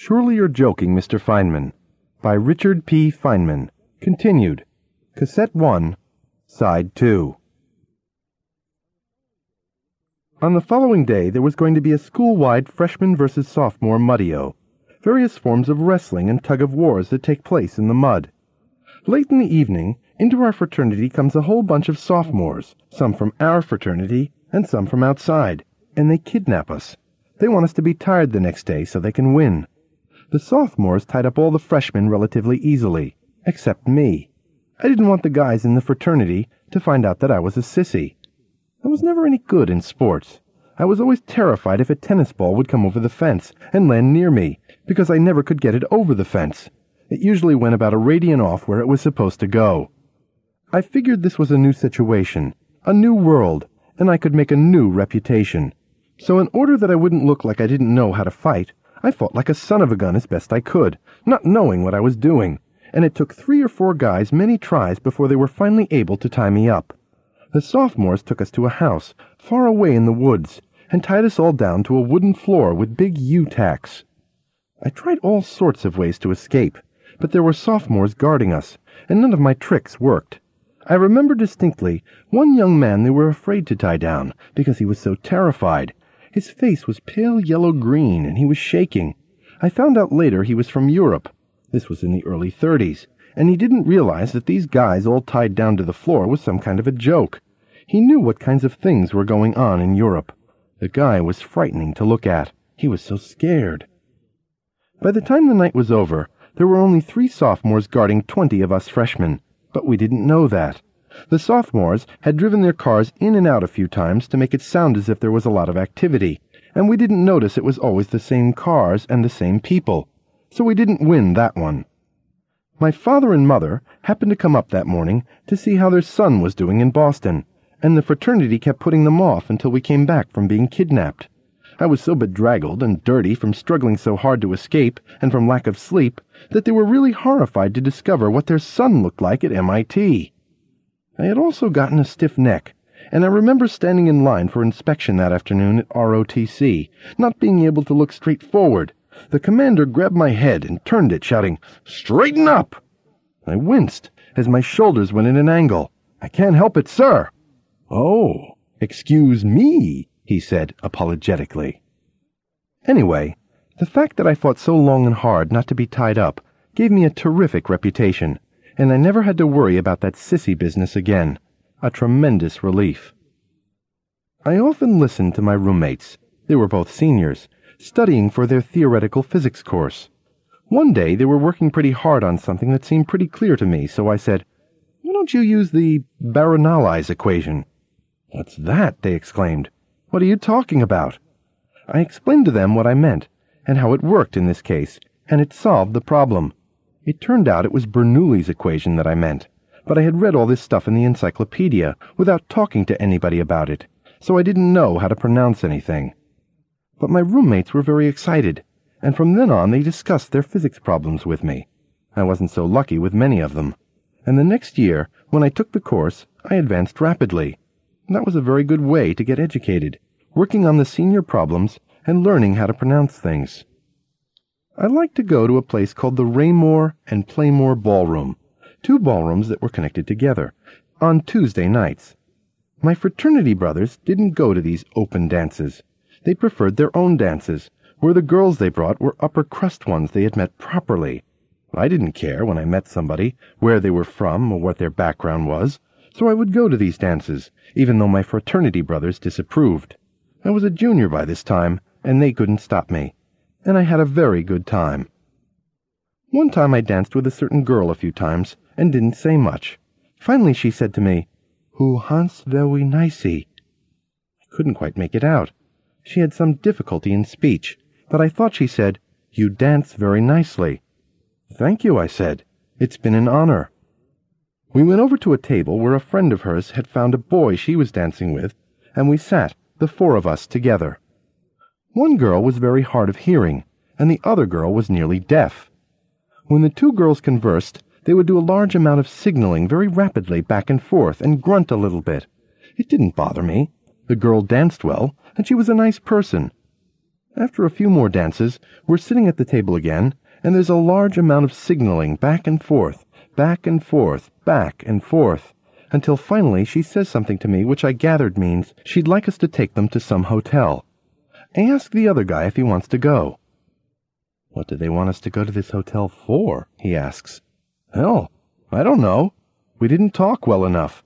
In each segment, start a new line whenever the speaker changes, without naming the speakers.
Surely You're Joking, Mr. Feynman, by Richard P. Feynman. Continued. Cassette 1, Side 2. On the following day, there was going to be a school wide freshman versus sophomore Mudeo, various forms of wrestling and tug of wars that take place in the mud. Late in the evening, into our fraternity comes a whole bunch of sophomores, some from our fraternity and some from outside, and they kidnap us. They want us to be tired the next day so they can win. The sophomores tied up all the freshmen relatively easily, except me. I didn't want the guys in the fraternity to find out that I was a sissy. I was never any good in sports. I was always terrified if a tennis ball would come over the fence and land near me, because I never could get it over the fence. It usually went about a radian off where it was supposed to go. I figured this was a new situation, a new world, and I could make a new reputation. So in order that I wouldn't look like I didn't know how to fight, I fought like a son of a gun as best I could, not knowing what I was doing, and it took three or four guys many tries before they were finally able to tie me up. The sophomores took us to a house far away in the woods and tied us all down to a wooden floor with big U tacks. I tried all sorts of ways to escape, but there were sophomores guarding us, and none of my tricks worked. I remember distinctly one young man they were afraid to tie down because he was so terrified, his face was pale yellow green, and he was shaking. I found out later he was from Europe. This was in the early 30s, and he didn't realize that these guys all tied down to the floor was some kind of a joke. He knew what kinds of things were going on in Europe. The guy was frightening to look at. He was so scared. By the time the night was over, there were only three sophomores guarding twenty of us freshmen, but we didn't know that. The sophomores had driven their cars in and out a few times to make it sound as if there was a lot of activity, and we didn't notice it was always the same cars and the same people, so we didn't win that one. My father and mother happened to come up that morning to see how their son was doing in Boston, and the fraternity kept putting them off until we came back from being kidnapped. I was so bedraggled and dirty from struggling so hard to escape and from lack of sleep that they were really horrified to discover what their son looked like at MIT. I had also gotten a stiff neck, and I remember standing in line for inspection that afternoon at ROTC, not being able to look straight forward. The commander grabbed my head and turned it, shouting, Straighten up! I winced as my shoulders went at an angle. I can't help it, sir. Oh, excuse me, he said apologetically. Anyway, the fact that I fought so long and hard not to be tied up gave me a terrific reputation and I never had to worry about that sissy business again. A tremendous relief. I often listened to my roommates. They were both seniors, studying for their theoretical physics course. One day they were working pretty hard on something that seemed pretty clear to me, so I said, Why don't you use the Baranoulis equation? What's that? they exclaimed. What are you talking about? I explained to them what I meant, and how it worked in this case, and it solved the problem. It turned out it was Bernoulli's equation that I meant, but I had read all this stuff in the encyclopedia without talking to anybody about it, so I didn't know how to pronounce anything. But my roommates were very excited, and from then on they discussed their physics problems with me. I wasn't so lucky with many of them. And the next year, when I took the course, I advanced rapidly. That was a very good way to get educated, working on the senior problems and learning how to pronounce things. I liked to go to a place called the Raymor and Playmor Ballroom, two ballrooms that were connected together, on Tuesday nights. My fraternity brothers didn't go to these open dances. They preferred their own dances, where the girls they brought were upper crust ones they had met properly. I didn't care, when I met somebody, where they were from or what their background was, so I would go to these dances, even though my fraternity brothers disapproved. I was a junior by this time, and they couldn't stop me and I had a very good time. One time I danced with a certain girl a few times and didn't say much. Finally she said to me, Who hants very nicey? I couldn't quite make it out. She had some difficulty in speech, but I thought she said, You dance very nicely. Thank you, I said. It's been an honor. We went over to a table where a friend of hers had found a boy she was dancing with, and we sat, the four of us, together. One girl was very hard of hearing, and the other girl was nearly deaf. When the two girls conversed, they would do a large amount of signaling very rapidly back and forth and grunt a little bit. It didn't bother me. The girl danced well, and she was a nice person. After a few more dances, we're sitting at the table again, and there's a large amount of signaling back and forth, back and forth, back and forth, until finally she says something to me which I gathered means she'd like us to take them to some hotel. Ask the other guy if he wants to go. What do they want us to go to this hotel for? he asks. Hell, I don't know. We didn't talk well enough.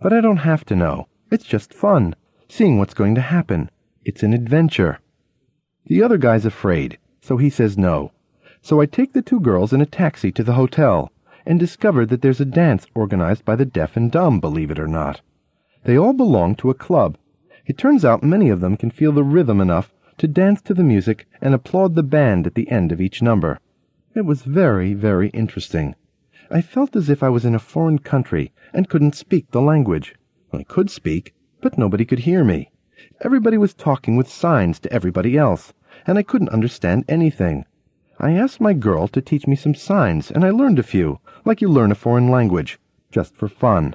But I don't have to know. It's just fun, seeing what's going to happen. It's an adventure. The other guy's afraid, so he says no. So I take the two girls in a taxi to the hotel and discover that there's a dance organized by the deaf and dumb, believe it or not. They all belong to a club. It turns out many of them can feel the rhythm enough to dance to the music and applaud the band at the end of each number. It was very, very interesting. I felt as if I was in a foreign country and couldn't speak the language. I could speak, but nobody could hear me. Everybody was talking with signs to everybody else, and I couldn't understand anything. I asked my girl to teach me some signs, and I learned a few, like you learn a foreign language, just for fun.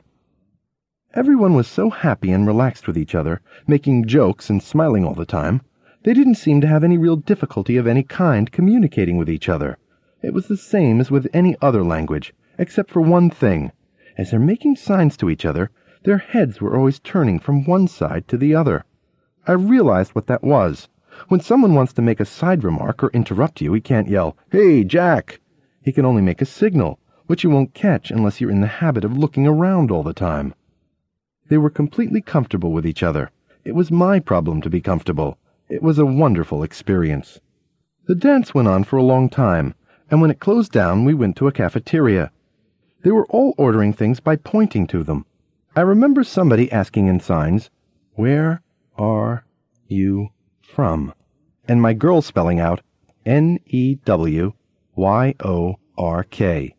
Everyone was so happy and relaxed with each other, making jokes and smiling all the time. They didn't seem to have any real difficulty of any kind communicating with each other. It was the same as with any other language, except for one thing. As they're making signs to each other, their heads were always turning from one side to the other. I realized what that was. When someone wants to make a side remark or interrupt you, he can't yell, Hey, Jack! He can only make a signal, which you won't catch unless you're in the habit of looking around all the time. They were completely comfortable with each other. It was my problem to be comfortable. It was a wonderful experience. The dance went on for a long time, and when it closed down, we went to a cafeteria. They were all ordering things by pointing to them. I remember somebody asking in signs, Where are you from, and my girl spelling out N E W Y O R K.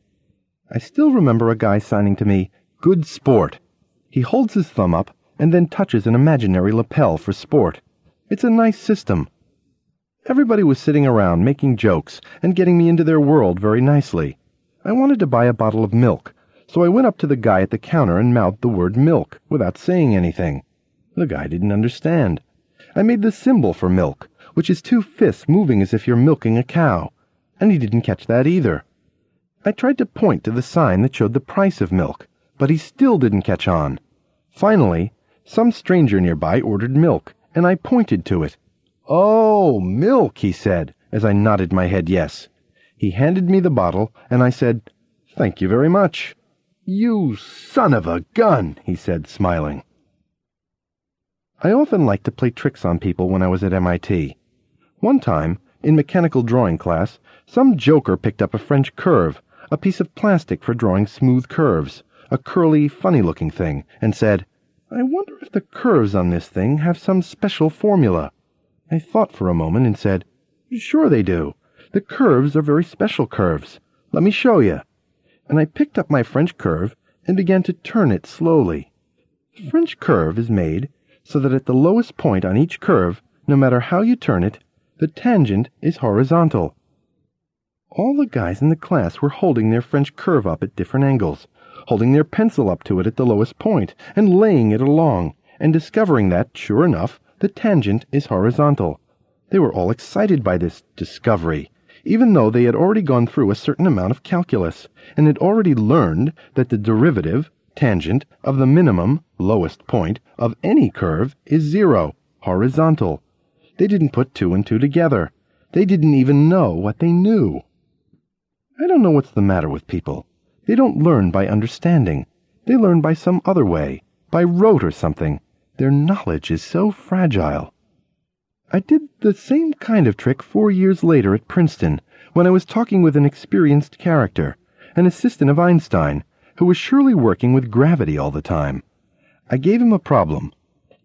I still remember a guy signing to me, Good sport. He holds his thumb up and then touches an imaginary lapel for sport. It's a nice system. Everybody was sitting around making jokes and getting me into their world very nicely. I wanted to buy a bottle of milk, so I went up to the guy at the counter and mouthed the word milk without saying anything. The guy didn't understand. I made the symbol for milk, which is two fists moving as if you're milking a cow, and he didn't catch that either. I tried to point to the sign that showed the price of milk, but he still didn't catch on. Finally, some stranger nearby ordered milk, and I pointed to it. Oh, milk, he said, as I nodded my head yes. He handed me the bottle, and I said, Thank you very much. You son of a gun, he said, smiling. I often liked to play tricks on people when I was at MIT. One time, in mechanical drawing class, some joker picked up a French curve, a piece of plastic for drawing smooth curves, a curly, funny-looking thing, and said, I wonder if the curves on this thing have some special formula. I thought for a moment and said, Sure they do. The curves are very special curves. Let me show you. And I picked up my French curve and began to turn it slowly. The French curve is made so that at the lowest point on each curve, no matter how you turn it, the tangent is horizontal. All the guys in the class were holding their French curve up at different angles, holding their pencil up to it at the lowest point, and laying it along, and discovering that, sure enough, the tangent is horizontal. They were all excited by this discovery, even though they had already gone through a certain amount of calculus, and had already learned that the derivative, tangent, of the minimum, lowest point, of any curve is zero, horizontal. They didn't put two and two together. They didn't even know what they knew. I don't know what's the matter with people. They don't learn by understanding. They learn by some other way, by rote or something. Their knowledge is so fragile. I did the same kind of trick four years later at Princeton, when I was talking with an experienced character, an assistant of Einstein, who was surely working with gravity all the time. I gave him a problem.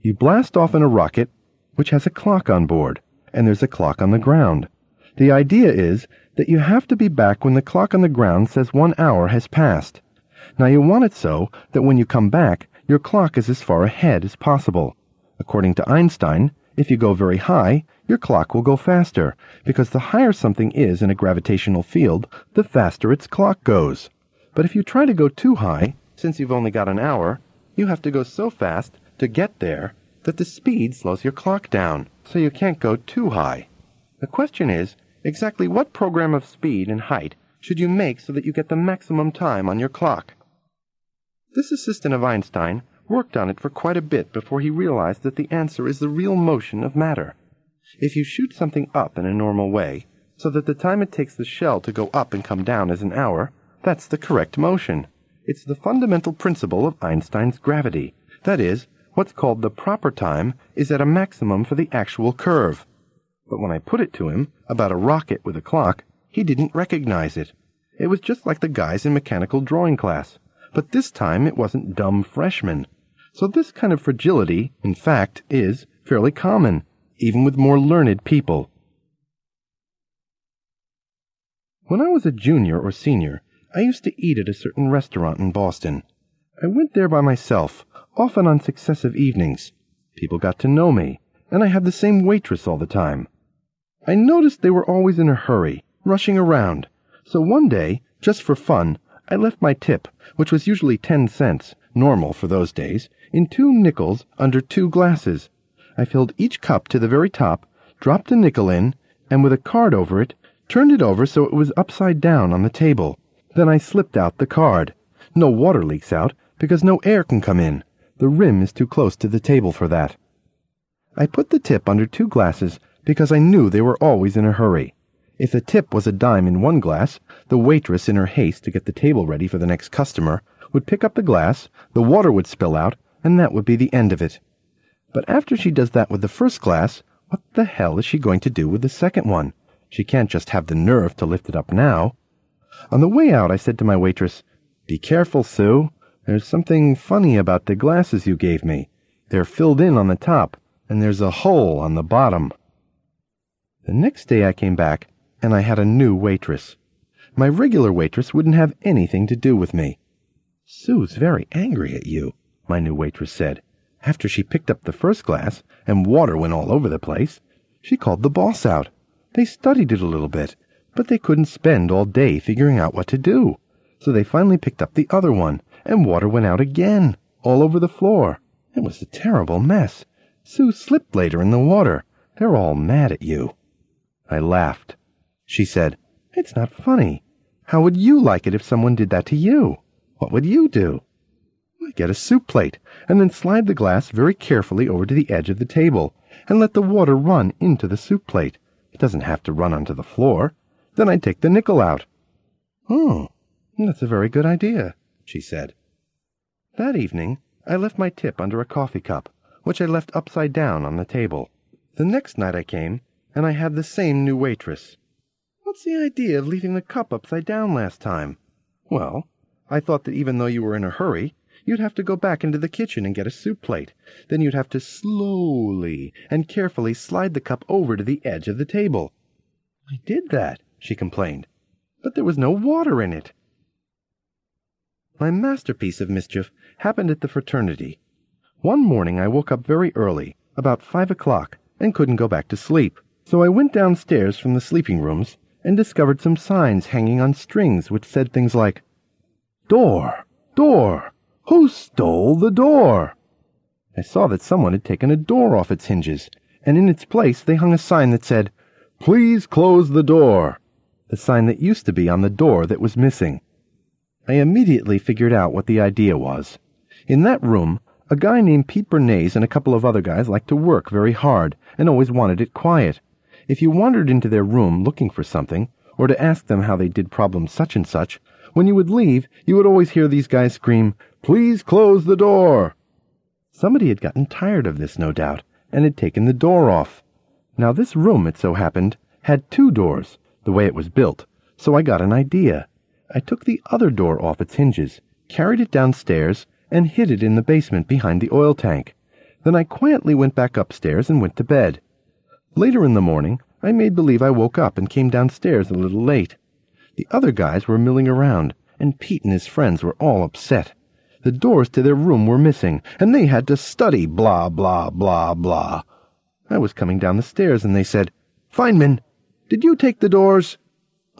You blast off in a rocket which has a clock on board, and there's a clock on the ground. The idea is that you have to be back when the clock on the ground says one hour has passed. Now you want it so that when you come back, your clock is as far ahead as possible. According to Einstein, if you go very high, your clock will go faster, because the higher something is in a gravitational field, the faster its clock goes. But if you try to go too high, since you've only got an hour, you have to go so fast to get there that the speed slows your clock down, so you can't go too high. The question is, exactly what program of speed and height should you make so that you get the maximum time on your clock? This assistant of Einstein worked on it for quite a bit before he realized that the answer is the real motion of matter. If you shoot something up in a normal way, so that the time it takes the shell to go up and come down is an hour, that's the correct motion. It's the fundamental principle of Einstein's gravity. That is, what's called the proper time is at a maximum for the actual curve. But when I put it to him about a rocket with a clock, he didn't recognize it. It was just like the guys in mechanical drawing class. But this time it wasn't dumb freshmen. So this kind of fragility, in fact, is fairly common, even with more learned people. When I was a junior or senior, I used to eat at a certain restaurant in Boston. I went there by myself, often on successive evenings. People got to know me, and I had the same waitress all the time. I noticed they were always in a hurry, rushing around. So one day, just for fun, I left my tip, which was usually ten cents, normal for those days, in two nickels under two glasses. I filled each cup to the very top, dropped a nickel in, and with a card over it, turned it over so it was upside down on the table. Then I slipped out the card. No water leaks out, because no air can come in. The rim is too close to the table for that. I put the tip under two glasses because I knew they were always in a hurry. If the tip was a dime in one glass, the waitress, in her haste to get the table ready for the next customer, would pick up the glass, the water would spill out, and that would be the end of it. But after she does that with the first glass, what the hell is she going to do with the second one? She can't just have the nerve to lift it up now. On the way out, I said to my waitress, Be careful, Sue. There's something funny about the glasses you gave me. They're filled in on the top, and there's a hole on the bottom. The next day I came back and I had a new waitress. My regular waitress wouldn't have anything to do with me. Sue's very angry at you, my new waitress said. After she picked up the first glass, and water went all over the place, she called the boss out. They studied it a little bit, but they couldn't spend all day figuring out what to do. So they finally picked up the other one, and water went out again, all over the floor. It was a terrible mess. Sue slipped later in the water. They're all mad at you. I laughed. She said, It's not funny. How would you like it if someone did that to you? What would you do? Get a soup plate, and then slide the glass very carefully over to the edge of the table, and let the water run into the soup plate. It doesn't have to run onto the floor. Then I'd take the nickel out. Oh, that's a very good idea, she said. That evening, I left my tip under a coffee cup, which I left upside down on the table. The next night I came, and I had the same new waitress. What's the idea of leaving the cup upside down last time? Well, I thought that even though you were in a hurry, you'd have to go back into the kitchen and get a soup plate. Then you'd have to slowly and carefully slide the cup over to the edge of the table. I did that, she complained, but there was no water in it. My masterpiece of mischief happened at the fraternity. One morning I woke up very early, about five o'clock, and couldn't go back to sleep. So I went downstairs from the sleeping rooms and discovered some signs hanging on strings which said things like, Door! Door! Who stole the door? I saw that someone had taken a door off its hinges, and in its place they hung a sign that said, Please close the door, the sign that used to be on the door that was missing. I immediately figured out what the idea was. In that room, a guy named Pete Bernays and a couple of other guys liked to work very hard and always wanted it quiet. If you wandered into their room looking for something, or to ask them how they did problem such and such, when you would leave, you would always hear these guys scream, Please close the door! Somebody had gotten tired of this, no doubt, and had taken the door off. Now, this room, it so happened, had two doors, the way it was built, so I got an idea. I took the other door off its hinges, carried it downstairs, and hid it in the basement behind the oil tank. Then I quietly went back upstairs and went to bed. Later in the morning, I made believe I woke up and came downstairs a little late. The other guys were milling around, and Pete and his friends were all upset. The doors to their room were missing, and they had to study blah, blah, blah, blah. I was coming down the stairs, and they said, Feynman, did you take the doors?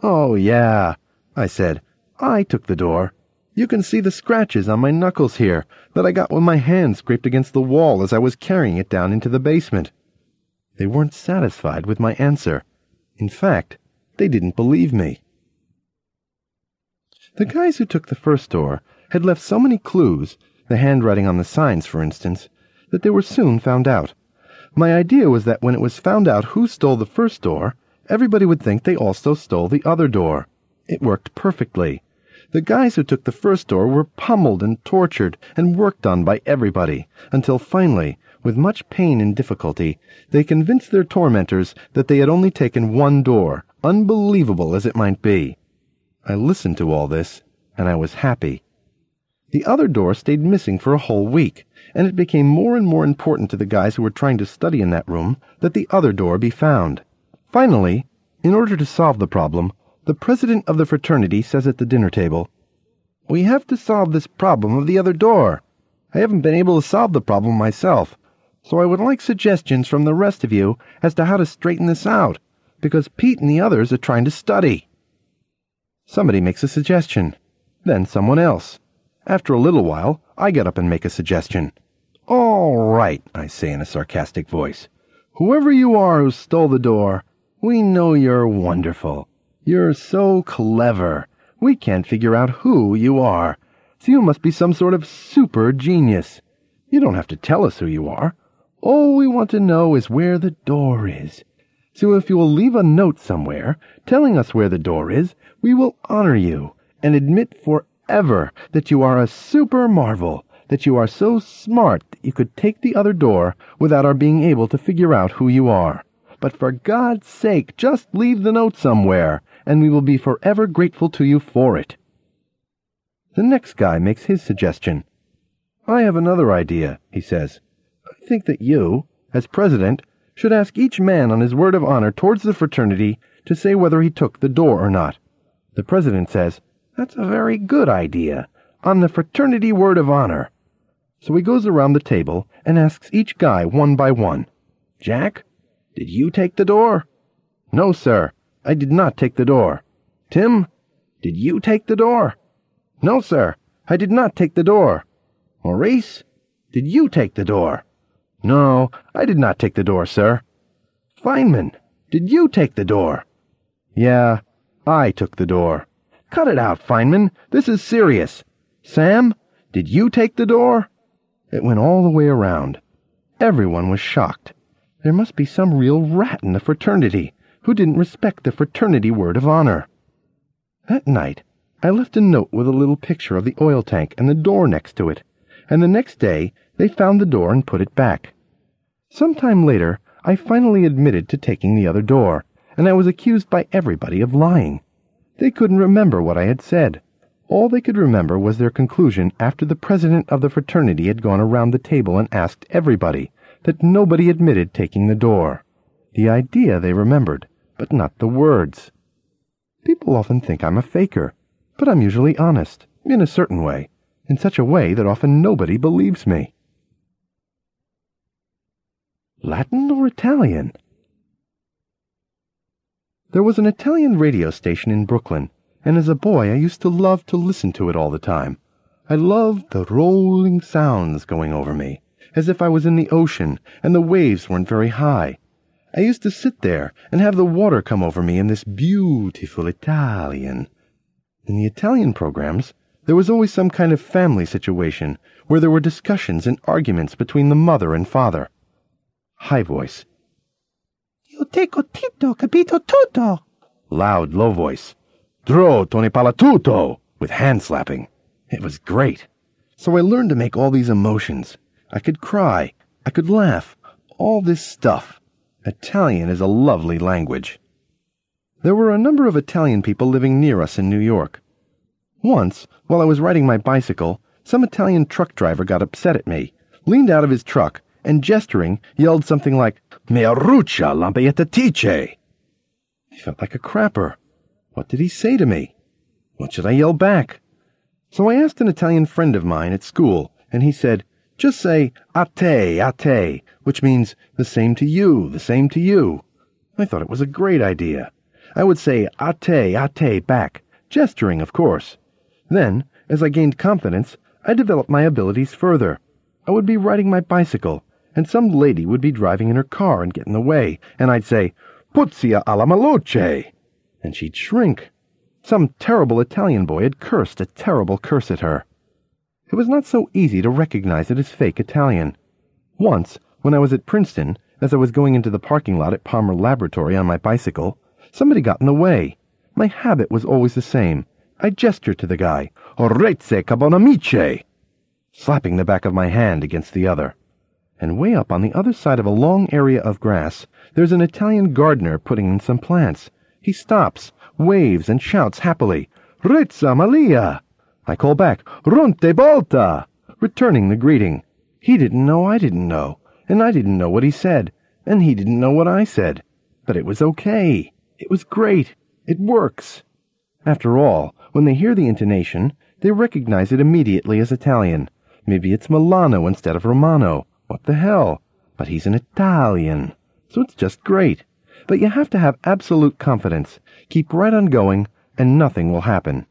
Oh, yeah, I said. I took the door. You can see the scratches on my knuckles here that I got when my hand scraped against the wall as I was carrying it down into the basement. They weren't satisfied with my answer. In fact, they didn't believe me. The guys who took the first door had left so many clues, the handwriting on the signs, for instance, that they were soon found out. My idea was that when it was found out who stole the first door, everybody would think they also stole the other door. It worked perfectly. The guys who took the first door were pummeled and tortured and worked on by everybody, until finally, with much pain and difficulty, they convinced their tormentors that they had only taken one door, unbelievable as it might be. I listened to all this, and I was happy. The other door stayed missing for a whole week, and it became more and more important to the guys who were trying to study in that room that the other door be found. Finally, in order to solve the problem, the president of the fraternity says at the dinner table, We have to solve this problem of the other door. I haven't been able to solve the problem myself, so I would like suggestions from the rest of you as to how to straighten this out, because Pete and the others are trying to study. Somebody makes a suggestion, then someone else. After a little while, I get up and make a suggestion. All right, I say in a sarcastic voice. Whoever you are who stole the door, we know you're wonderful. You're so clever. We can't figure out who you are. So you must be some sort of super genius. You don't have to tell us who you are. All we want to know is where the door is. So if you will leave a note somewhere telling us where the door is, we will honor you and admit forever that you are a super marvel, that you are so smart that you could take the other door without our being able to figure out who you are. But for God's sake, just leave the note somewhere, and we will be forever grateful to you for it. The next guy makes his suggestion. I have another idea, he says. Think that you, as president, should ask each man on his word of honor towards the fraternity to say whether he took the door or not. The president says, That's a very good idea, on the fraternity word of honor. So he goes around the table and asks each guy one by one, Jack, did you take the door? No, sir, I did not take the door. Tim, did you take the door? No, sir, I did not take the door. Maurice, did you take the door? No, I did not take the door, sir. Feynman, did you take the door? Yeah, I took the door. Cut it out, Feynman. This is serious. Sam, did you take the door? It went all the way around. Everyone was shocked. There must be some real rat in the fraternity who didn't respect the fraternity word of honor. That night, I left a note with a little picture of the oil tank and the door next to it, and the next day they found the door and put it back. Some time later, I finally admitted to taking the other door, and I was accused by everybody of lying. They couldn't remember what I had said. All they could remember was their conclusion after the president of the fraternity had gone around the table and asked everybody that nobody admitted taking the door. The idea they remembered, but not the words. People often think I'm a faker, but I'm usually honest, in a certain way, in such a way that often nobody believes me. Latin or Italian? There was an Italian radio station in Brooklyn, and as a boy I used to love to listen to it all the time. I loved the rolling sounds going over me, as if I was in the ocean and the waves weren't very high. I used to sit there and have the water come over me in this beautiful Italian. In the Italian programs, there was always some kind of family situation where there were discussions and arguments between the mother and father high voice.
Io teco tito, capito tutto.
Loud, low voice. Dro toni palatuto, with hand slapping. It was great. So I learned to make all these emotions. I could cry. I could laugh. All this stuff. Italian is a lovely language. There were a number of Italian people living near us in New York. Once, while I was riding my bicycle, some Italian truck driver got upset at me, leaned out of his truck, and gesturing, yelled something like, Mearuccia lampietatrice. I felt like a crapper. What did he say to me? What should I yell back? So I asked an Italian friend of mine at school, and he said, just say a te, a te, which means the same to you, the same to you. I thought it was a great idea. I would say a te, a te back, gesturing, of course. Then, as I gained confidence, I developed my abilities further. I would be riding my bicycle, and some lady would be driving in her car and get in the way, and I'd say, Puzia alla maloche! And she'd shrink. Some terrible Italian boy had cursed a terrible curse at her. It was not so easy to recognize it as fake Italian. Once, when I was at Princeton, as I was going into the parking lot at Palmer Laboratory on my bicycle, somebody got in the way. My habit was always the same. I gestured to the guy, Orezze cabonamice, slapping the back of my hand against the other. And way up on the other side of a long area of grass, there's an Italian gardener putting in some plants. He stops, waves, and shouts happily, Rizza Malia! I call back, Ronte Bolta! returning the greeting. He didn't know I didn't know, and I didn't know what he said, and he didn't know what I said. But it was okay. It was great. It works. After all, when they hear the intonation, they recognize it immediately as Italian. Maybe it's Milano instead of Romano. What the hell? But he's an Italian. So it's just great. But you have to have absolute confidence. Keep right on going, and nothing will happen.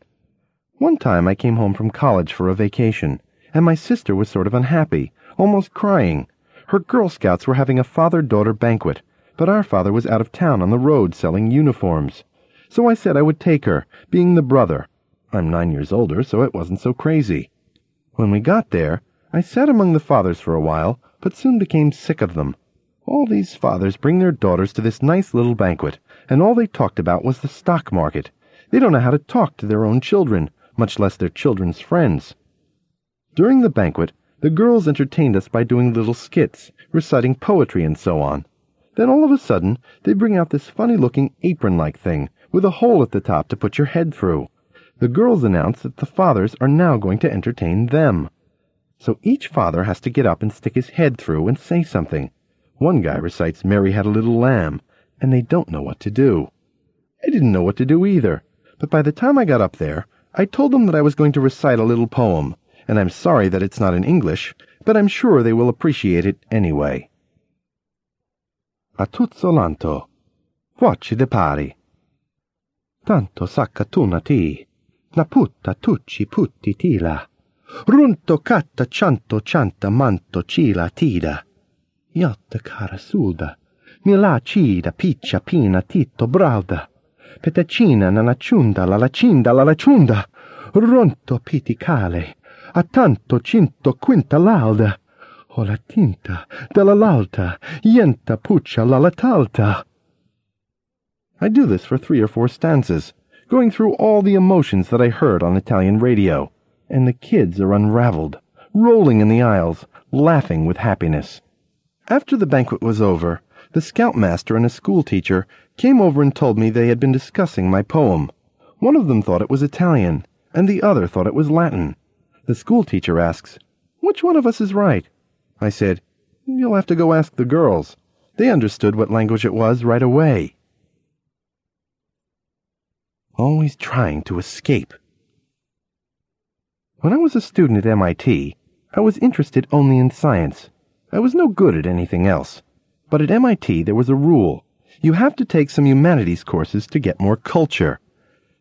One time I came home from college for a vacation, and my sister was sort of unhappy, almost crying. Her Girl Scouts were having a father-daughter banquet, but our father was out of town on the road selling uniforms. So I said I would take her, being the brother. I'm nine years older, so it wasn't so crazy. When we got there, I sat among the fathers for a while, but soon became sick of them. All these fathers bring their daughters to this nice little banquet, and all they talked about was the stock market. They don't know how to talk to their own children, much less their children's friends. During the banquet, the girls entertained us by doing little skits, reciting poetry, and so on. Then all of a sudden, they bring out this funny-looking apron-like thing, with a hole at the top to put your head through. The girls announce that the fathers are now going to entertain them. So each father has to get up and stick his head through and say something. One guy recites Mary Had a Little Lamb, and they don't know what to do. I didn't know what to do either, but by the time I got up there, I told them that I was going to recite a little poem, and I'm sorry that it's not in English, but I'm sure they will appreciate it anyway. A tuzzolanto, voci de pari. Tanto sacca tu nati, na putta tucci putti tila. Runto catta cianto cianta manto cila tida. Iotta cara suda, nila cida piccia pina tito brauda. Petacina nanacciunda la lacinda la laciunda. Ronto piticale, a tanto cinto quinta lauda. O la tinta della l'alta, yenta puccia la latalta. I do this for three or four stanzas, going through all the emotions that I heard on Italian radio, and the kids are unraveled, rolling in the aisles, laughing with happiness. After the banquet was over, the scoutmaster and a schoolteacher came over and told me they had been discussing my poem. One of them thought it was Italian, and the other thought it was Latin. The schoolteacher asks, Which one of us is right? I said, You'll have to go ask the girls. They understood what language it was right away always trying to escape. When I was a student at MIT, I was interested only in science. I was no good at anything else. But at MIT there was a rule. You have to take some humanities courses to get more culture.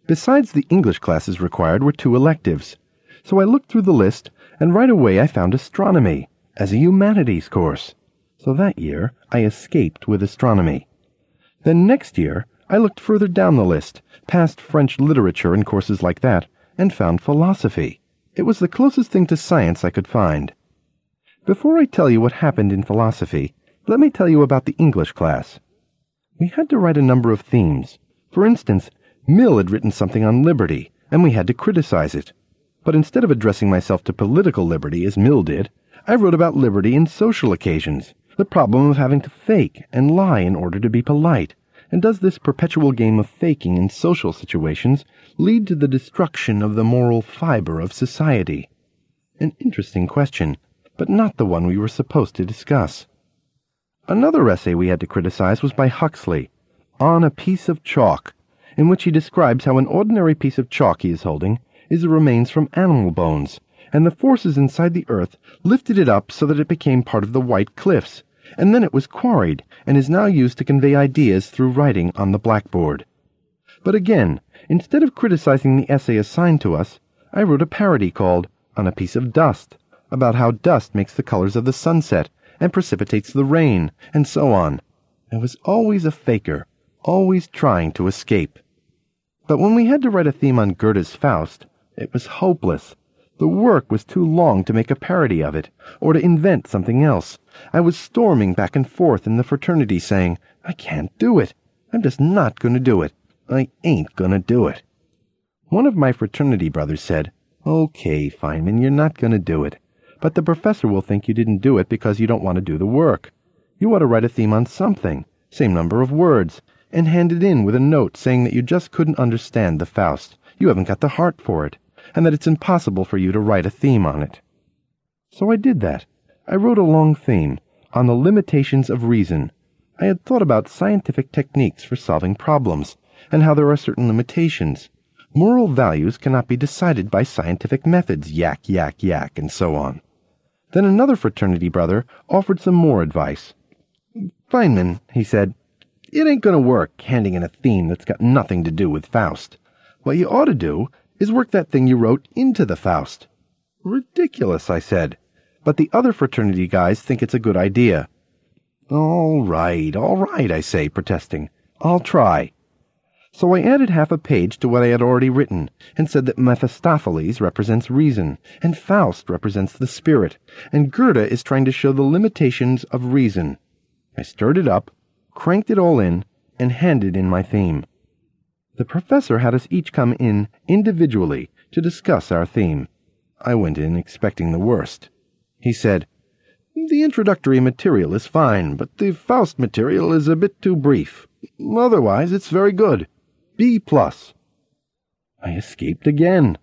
Besides the English classes required were two electives. So I looked through the list, and right away I found astronomy as a humanities course. So that year I escaped with astronomy. Then next year I looked further down the list, past French literature and courses like that, and found philosophy. It was the closest thing to science I could find. Before I tell you what happened in philosophy, let me tell you about the English class. We had to write a number of themes. For instance, Mill had written something on liberty, and we had to criticize it. But instead of addressing myself to political liberty as Mill did, I wrote about liberty in social occasions, the problem of having to fake and lie in order to be polite, and does this perpetual game of faking in social situations lead to the destruction of the moral fiber of society? An interesting question, but not the one we were supposed to discuss. Another essay we had to criticize was by Huxley, On a Piece of Chalk, in which he describes how an ordinary piece of chalk he is holding is the remains from animal bones, and the forces inside the earth lifted it up so that it became part of the white cliffs, and then it was quarried and is now used to convey ideas through writing on the blackboard. But again, instead of criticizing the essay assigned to us, I wrote a parody called On a Piece of Dust, about how dust makes the colors of the sunset and precipitates the rain, and so on. I was always a faker, always trying to escape. But when we had to write a theme on Goethe's Faust, it was hopeless. The work was too long to make a parody of it, or to invent something else. I was storming back and forth in the fraternity saying, I can't do it. I'm just not going to do it. I ain't going to do it. One of my fraternity brothers said, Okay, Feynman, you're not going to do it. But the professor will think you didn't do it because you don't want to do the work. You ought to write a theme on something, same number of words, and hand it in with a note saying that you just couldn't understand the Faust. You haven't got the heart for it and that it's impossible for you to write a theme on it. So I did that. I wrote a long theme on the limitations of reason. I had thought about scientific techniques for solving problems, and how there are certain limitations. Moral values cannot be decided by scientific methods, yak, yak, yak, and so on. Then another fraternity brother offered some more advice. Feynman, he said, it ain't going to work handing in a theme that's got nothing to do with Faust. What you ought to do is work that thing you wrote into the Faust. Ridiculous, I said. But the other fraternity guys think it's a good idea. All right, all right, I say, protesting. I'll try. So I added half a page to what I had already written, and said that Mephistopheles represents reason, and Faust represents the spirit, and Goethe is trying to show the limitations of reason. I stirred it up, cranked it all in, and handed in my theme. The professor had us each come in individually to discuss our theme. I went in expecting the worst. He said, The introductory material is fine, but the Faust material is a bit too brief. Otherwise, it's very good. B plus. I escaped again.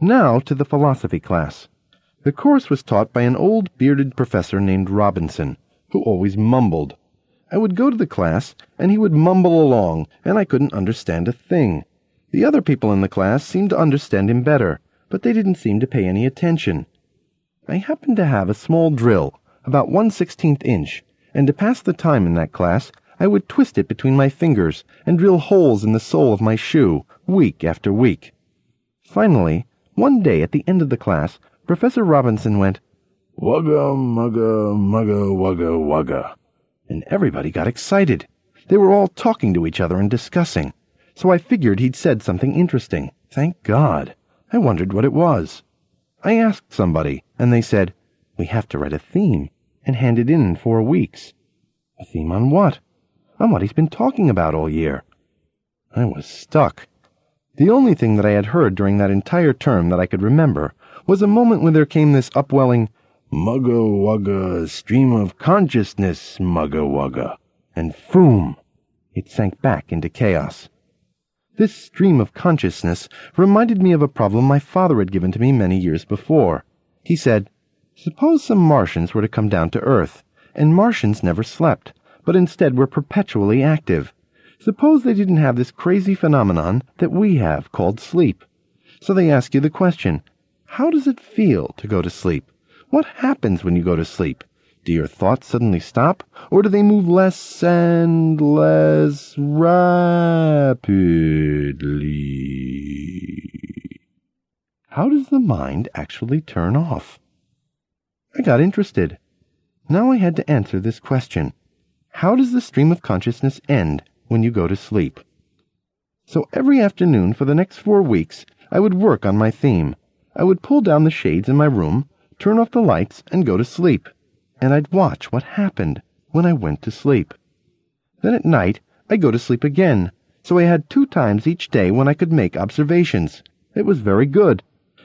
Now to the philosophy class. The course was taught by an old bearded professor named Robinson, who always mumbled. I would go to the class, and he would mumble along, and I couldn't understand a thing. The other people in the class seemed to understand him better, but they didn't seem to pay any attention. I happened to have a small drill, about one sixteenth inch, and to pass the time in that class I would twist it between my fingers and drill holes in the sole of my shoe, week after week. Finally, one day at the end of the class, Professor Robinson went, Wugga, mugga, mugga, wugga, wugga and everybody got excited. They were all talking to each other and discussing. So I figured he'd said something interesting. Thank God. I wondered what it was. I asked somebody, and they said, We have to write a theme and hand it in in four weeks. A theme on what? On what he's been talking about all year. I was stuck. The only thing that I had heard during that entire term that I could remember was a moment when there came this upwelling, Mugga wugga, stream of consciousness, mugga wugga. And foom! It sank back into chaos. This stream of consciousness reminded me of a problem my father had given to me many years before. He said, Suppose some Martians were to come down to Earth, and Martians never slept, but instead were perpetually active. Suppose they didn't have this crazy phenomenon that we have called sleep. So they ask you the question, How does it feel to go to sleep? What happens when you go to sleep? Do your thoughts suddenly stop, or do they move less and less rapidly? How does the mind actually turn off? I got interested. Now I had to answer this question. How does the stream of consciousness end when you go to sleep? So every afternoon for the next four weeks, I would work on my theme. I would pull down the shades in my room turn off the lights, and go to sleep. And I'd watch what happened when I went to sleep. Then at night, I'd go to sleep again, so I had two times each day when I could make observations. It was very good.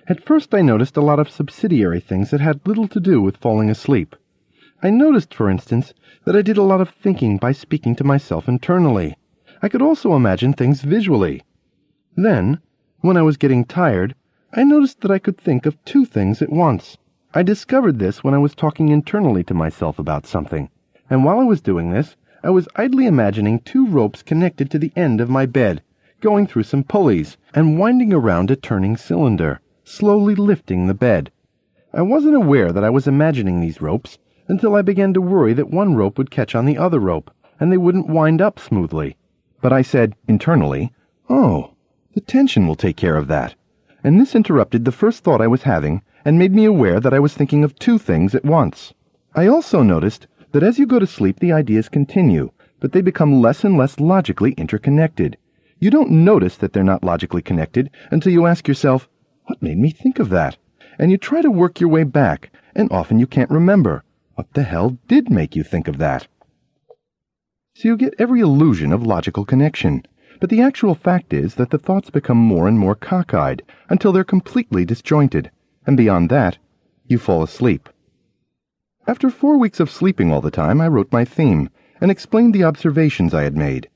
At first I noticed a lot of subsidiary things that had little to do with falling asleep. I noticed, for instance, that I did a lot of thinking by speaking to myself internally. I could also imagine things visually. Then, when I was getting tired, I noticed that I could think of two things at once. I discovered this when I was talking internally to myself about something, and while I was doing this, I was idly imagining two ropes connected to the end of my bed, going through some pulleys, and winding around a turning cylinder, slowly lifting the bed. I wasn't aware that I was imagining these ropes until I began to worry that one rope would catch on the other rope, and they wouldn't wind up smoothly. But I said, internally, Oh, the tension will take care of that. And this interrupted the first thought I was having and made me aware that I was thinking of two things at once. I also noticed that as you go to sleep, the ideas continue, but they become less and less logically interconnected. You don't notice that they're not logically connected until you ask yourself, What made me think of that? And you try to work your way back, and often you can't remember. What the hell did make you think of that? So you get every illusion of logical connection. But the actual fact is that the thoughts become more and more cockeyed until they're completely disjointed, and beyond that, you fall asleep. After four weeks of sleeping all the time, I wrote my theme and explained the observations I had made.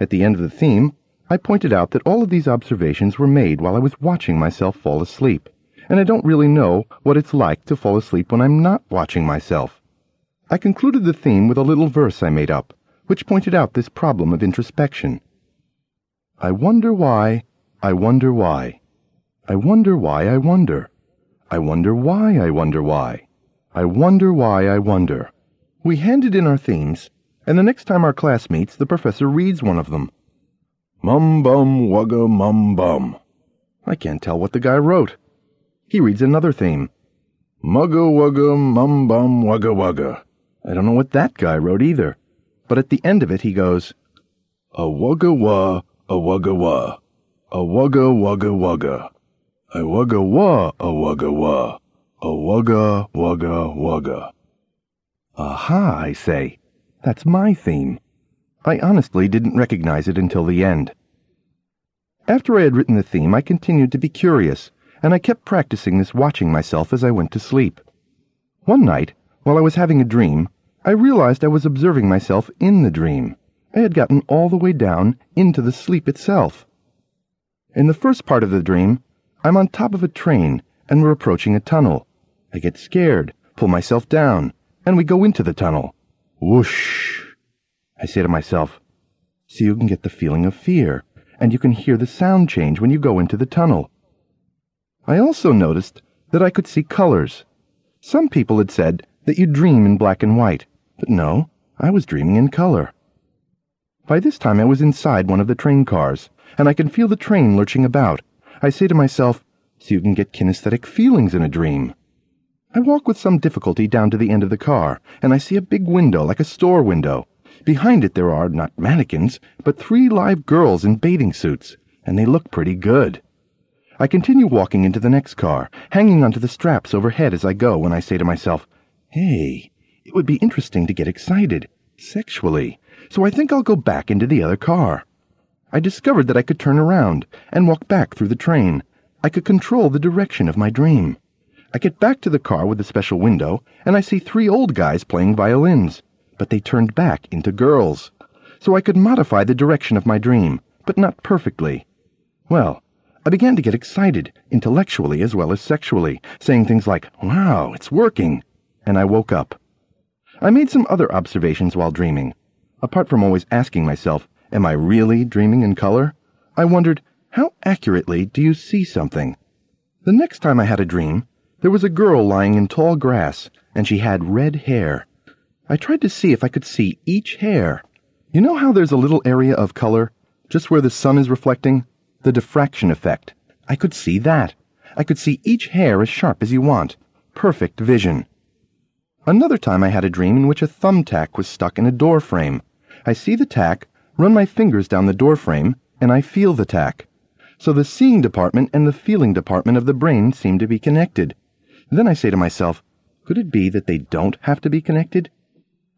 At the end of the theme, I pointed out that all of these observations were made while I was watching myself fall asleep, and I don't really know what it's like to fall asleep when I'm not watching myself. I concluded the theme with a little verse I made up, which pointed out this problem of introspection. I wonder why, I wonder why. I wonder why I wonder. I wonder why I wonder why. I wonder why I wonder. We handed in our themes, and the next time our class meets, the professor reads one of them. Mum bum wugga mum bum. I can't tell what the guy wrote. He reads another theme. Mugga wugga mum bum wugga wugga. I don't know what that guy wrote either. But at the end of it, he goes, A wugga wah, a wugga wah, a wugga wugga wugga, a wugga wah, a wugga wah, a wugga wugga wugga. Aha, I say. That's my theme. I honestly didn't recognize it until the end. After I had written the theme, I continued to be curious, and I kept practicing this watching myself as I went to sleep. One night, while I was having a dream, I realized I was observing myself in the dream. I had gotten all the way down into the sleep itself. In the first part of the dream, I'm on top of a train and we're approaching a tunnel. I get scared, pull myself down, and we go into the tunnel. Whoosh! I say to myself, so you can get the feeling of fear, and you can hear the sound change when you go into the tunnel. I also noticed that I could see colors. Some people had said that you dream in black and white, but no, I was dreaming in color. By this time I was inside one of the train cars, and I can feel the train lurching about. I say to myself, so you can get kinesthetic feelings in a dream. I walk with some difficulty down to the end of the car, and I see a big window like a store window. Behind it there are, not mannequins, but three live girls in bathing suits, and they look pretty good. I continue walking into the next car, hanging onto the straps overhead as I go, when I say to myself, Hey, it would be interesting to get excited, sexually, so I think I'll go back into the other car. I discovered that I could turn around and walk back through the train. I could control the direction of my dream. I get back to the car with the special window, and I see three old guys playing violins, but they turned back into girls. So I could modify the direction of my dream, but not perfectly. Well, I began to get excited, intellectually as well as sexually, saying things like, Wow, it's working. And I woke up. I made some other observations while dreaming. Apart from always asking myself, Am I really dreaming in color? I wondered, How accurately do you see something? The next time I had a dream, there was a girl lying in tall grass, and she had red hair. I tried to see if I could see each hair. You know how there's a little area of color, just where the sun is reflecting? The diffraction effect. I could see that. I could see each hair as sharp as you want. Perfect vision. Another time I had a dream in which a thumbtack was stuck in a door frame. I see the tack, run my fingers down the door frame, and I feel the tack. So the seeing department and the feeling department of the brain seem to be connected. Then I say to myself, could it be that they don't have to be connected?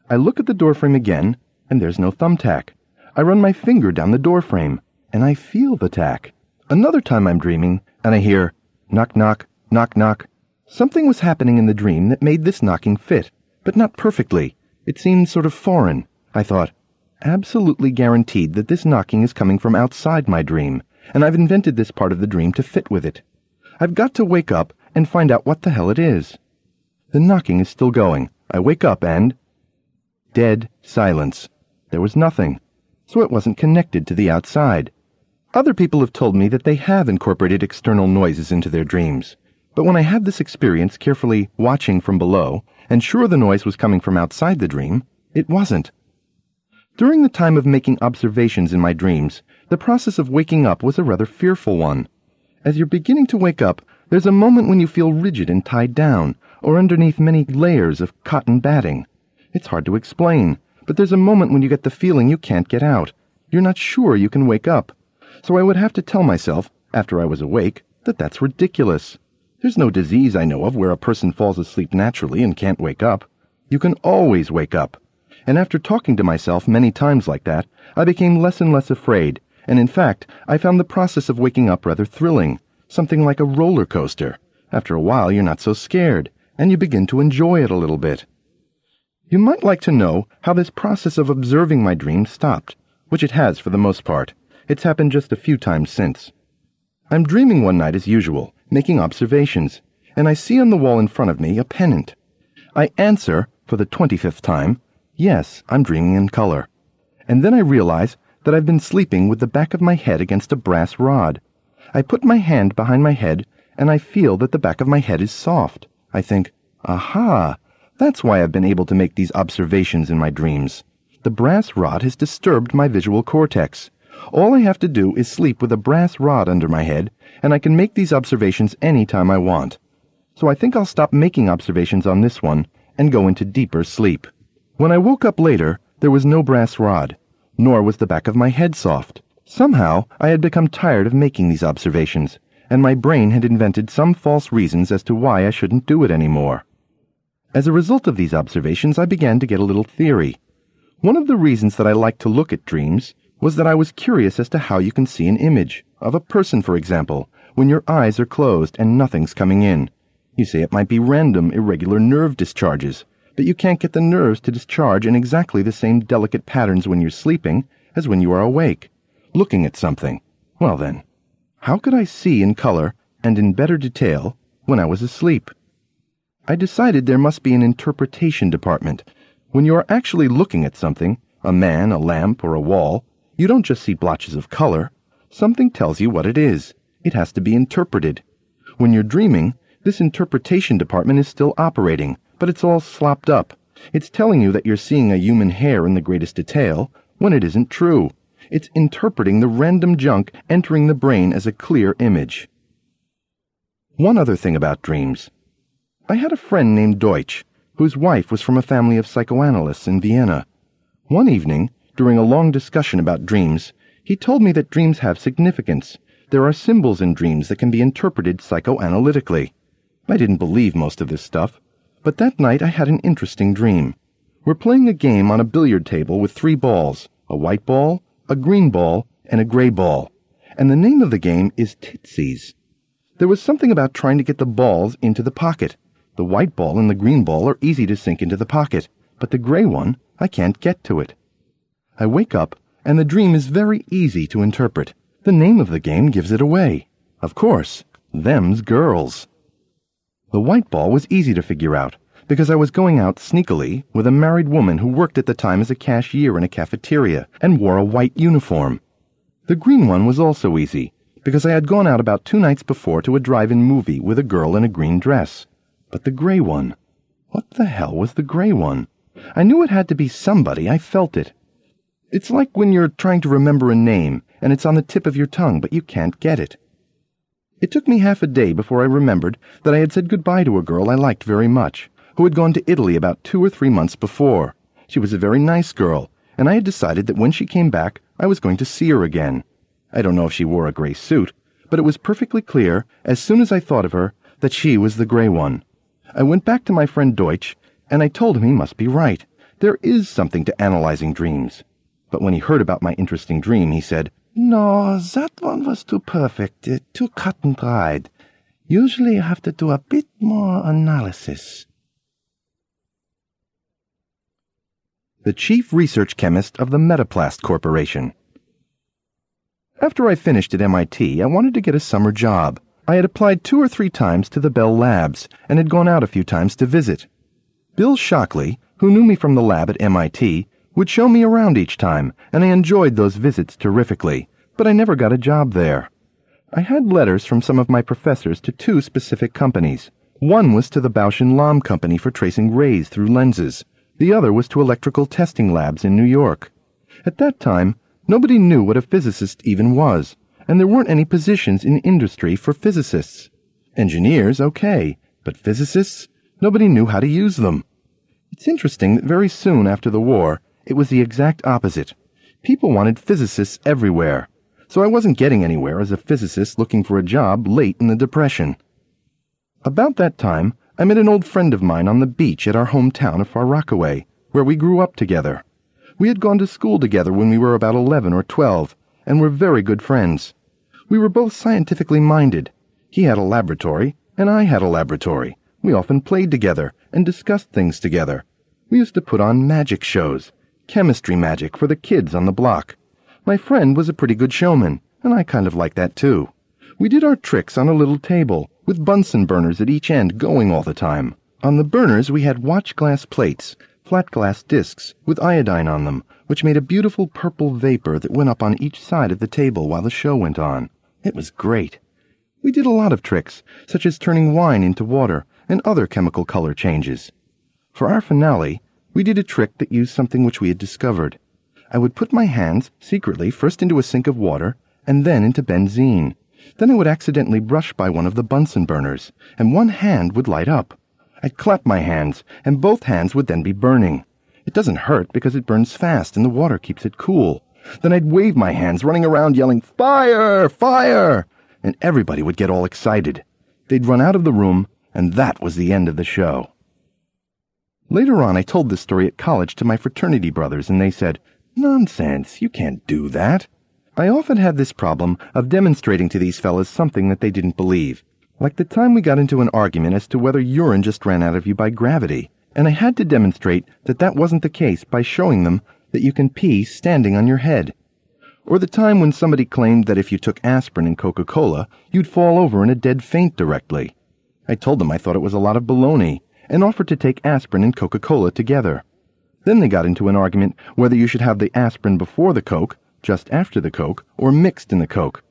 I look at the doorframe again, and there's no thumbtack. I run my finger down the doorframe, and I feel the tack. Another time I'm dreaming, and I hear knock knock, knock knock. Something was happening in the dream that made this knocking fit, but not perfectly. It seemed sort of foreign. I thought, absolutely guaranteed that this knocking is coming from outside my dream, and I've invented this part of the dream to fit with it. I've got to wake up and find out what the hell it is. The knocking is still going. I wake up and. Dead silence. There was nothing, so it wasn't connected to the outside. Other people have told me that they have incorporated external noises into their dreams, but when I had this experience carefully watching from below and sure the noise was coming from outside the dream, it wasn't. During the time of making observations in my dreams, the process of waking up was a rather fearful one. As you're beginning to wake up, there's a moment when you feel rigid and tied down, or underneath many layers of cotton batting. It's hard to explain, but there's a moment when you get the feeling you can't get out. You're not sure you can wake up. So I would have to tell myself, after I was awake, that that's ridiculous. There's no disease I know of where a person falls asleep naturally and can't wake up. You can always wake up. And after talking to myself many times like that, I became less and less afraid, and in fact, I found the process of waking up rather thrilling, something like a roller coaster. After a while, you're not so scared, and you begin to enjoy it a little bit. You might like to know how this process of observing my dreams stopped, which it has for the most part. It's happened just a few times since. I'm dreaming one night as usual, making observations, and I see on the wall in front of me a pennant. I answer, for the twenty-fifth time, yes, I'm dreaming in color. And then I realize that I've been sleeping with the back of my head against a brass rod. I put my hand behind my head, and I feel that the back of my head is soft. I think, aha, that's why I've been able to make these observations in my dreams. The brass rod has disturbed my visual cortex. All I have to do is sleep with a brass rod under my head, and I can make these observations any time I want. So I think I'll stop making observations on this one and go into deeper sleep. When I woke up later, there was no brass rod, nor was the back of my head soft. Somehow, I had become tired of making these observations, and my brain had invented some false reasons as to why I shouldn't do it any more. As a result of these observations, I began to get a little theory. One of the reasons that I liked to look at dreams was that I was curious as to how you can see an image, of a person, for example, when your eyes are closed and nothing's coming in. You say it might be random, irregular nerve discharges, but you can't get the nerves to discharge in exactly the same delicate patterns when you're sleeping as when you are awake, looking at something. Well then, how could I see in color and in better detail when I was asleep? I decided there must be an interpretation department. When you are actually looking at something, a man, a lamp, or a wall, you don't just see blotches of color. Something tells you what it is. It has to be interpreted. When you're dreaming, this interpretation department is still operating, but it's all slopped up. It's telling you that you're seeing a human hair in the greatest detail when it isn't true. It's interpreting the random junk entering the brain as a clear image. One other thing about dreams. I had a friend named Deutsch, whose wife was from a family of psychoanalysts in Vienna. One evening, during a long discussion about dreams, he told me that dreams have significance. There are symbols in dreams that can be interpreted psychoanalytically. I didn't believe most of this stuff, but that night I had an interesting dream. We're playing a game on a billiard table with three balls a white ball, a green ball, and a gray ball. And the name of the game is Tootsies. There was something about trying to get the balls into the pocket. The white ball and the green ball are easy to sink into the pocket, but the gray one, I can't get to it. I wake up, and the dream is very easy to interpret. The name of the game gives it away. Of course, them's girls. The white ball was easy to figure out, because I was going out sneakily with a married woman who worked at the time as a cashier in a cafeteria and wore a white uniform. The green one was also easy, because I had gone out about two nights before to a drive-in movie with a girl in a green dress. But the gray one, what the hell was the gray one? I knew it had to be somebody, I felt it. It's like when you're trying to remember a name and it's on the tip of your tongue, but you can't get it. It took me half a day before I remembered that I had said goodbye to a girl I liked very much, who had gone to Italy about two or three months before. She was a very nice girl, and I had decided that when she came back, I was going to see her again. I don't know if she wore a gray suit, but it was perfectly clear, as soon as I thought of her, that she was the gray one. I went back to my friend Deutsch, and I told him he must be right. There is something to analyzing dreams. But when he heard about my interesting dream, he said,
No, that one was too perfect, uh, too cut and dried. Usually you have to do a bit more analysis.
The Chief Research Chemist of the Metaplast Corporation. After I finished at MIT, I wanted to get a summer job. I had applied two or three times to the Bell Labs and had gone out a few times to visit. Bill Shockley, who knew me from the lab at MIT, would show me around each time, and I enjoyed those visits terrifically, but I never got a job there. I had letters from some of my professors to two specific companies. One was to the Bausch and Lomb Company for tracing rays through lenses. The other was to electrical testing labs in New York. At that time, nobody knew what a physicist even was, and there weren't any positions in industry for physicists. Engineers, okay, but physicists? Nobody knew how to use them. It's interesting that very soon after the war, it was the exact opposite. People wanted physicists everywhere, so I wasn't getting anywhere as a physicist looking for a job late in the Depression. About that time, I met an old friend of mine on the beach at our hometown of Far Rockaway, where we grew up together. We had gone to school together when we were about 11 or 12, and were very good friends. We were both scientifically minded. He had a laboratory, and I had a laboratory. We often played together and discussed things together. We used to put on magic shows, chemistry magic for the kids on the block. My friend was a pretty good showman, and I kind of liked that too. We did our tricks on a little table, with Bunsen burners at each end going all the time. On the burners we had watch glass plates, flat glass discs, with iodine on them, which made a beautiful purple vapor that went up on each side of the table while the show went on. It was great. We did a lot of tricks, such as turning wine into water and other chemical color changes. For our finale, we did a trick that used something which we had discovered. I would put my hands secretly first into a sink of water and then into benzene. Then I would accidentally brush by one of the Bunsen burners, and one hand would light up. I'd clap my hands, and both hands would then be burning. It doesn't hurt because it burns fast and the water keeps it cool. Then I'd wave my hands, running around yelling, Fire! Fire! And everybody would get all excited. They'd run out of the room, and that was the end of the show. Later on, I told this story at college to my fraternity brothers, and they said, Nonsense, you can't do that. I often had this problem of demonstrating to these fellows something that they didn't believe. Like the time we got into an argument as to whether urine just ran out of you by gravity, and I had to demonstrate that that wasn't the case by showing them that you can pee standing on your head. Or the time when somebody claimed that if you took aspirin and Coca Cola, you'd fall over in a dead faint directly. I told them I thought it was a lot of baloney, and offered to take aspirin and Coca Cola together. Then they got into an argument whether you should have the aspirin before the Coke, just after the Coke, or mixed in the Coke.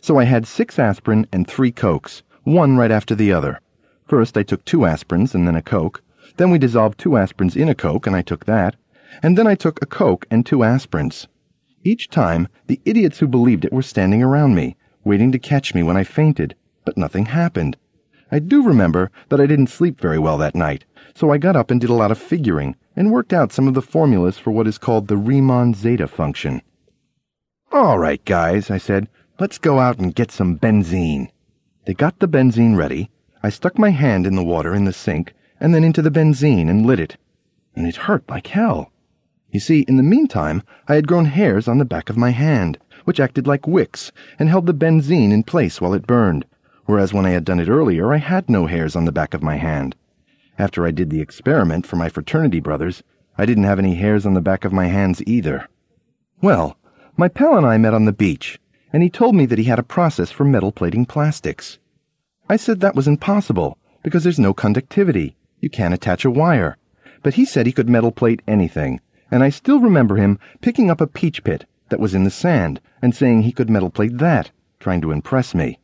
So I had six aspirin and three Cokes, one right after the other. First I took two aspirins and then a Coke. Then we dissolved two aspirins in a Coke, and I took that. And then I took a Coke and two aspirins. Each time, the idiots who believed it were standing around me, waiting to catch me when I fainted, but nothing happened. I do remember that I didn't sleep very well that night, so I got up and did a lot of figuring and worked out some of the formulas for what is called the Riemann zeta function. All right, guys, I said, let's go out and get some benzene. They got the benzene ready. I stuck my hand in the water in the sink and then into the benzene and lit it. And it hurt like hell. You see, in the meantime, I had grown hairs on the back of my hand, which acted like wicks and held the benzene in place while it burned whereas when I had done it earlier, I had no hairs on the back of my hand. After I did the experiment for my fraternity brothers, I didn't have any hairs on the back of my hands either. Well, my pal and I met on the beach, and he told me that he had a process for metal plating plastics. I said that was impossible, because there's no conductivity. You can't attach a wire. But he said he could metal plate anything, and I still remember him picking up a peach pit that was in the sand and saying he could metal plate that, trying to impress me.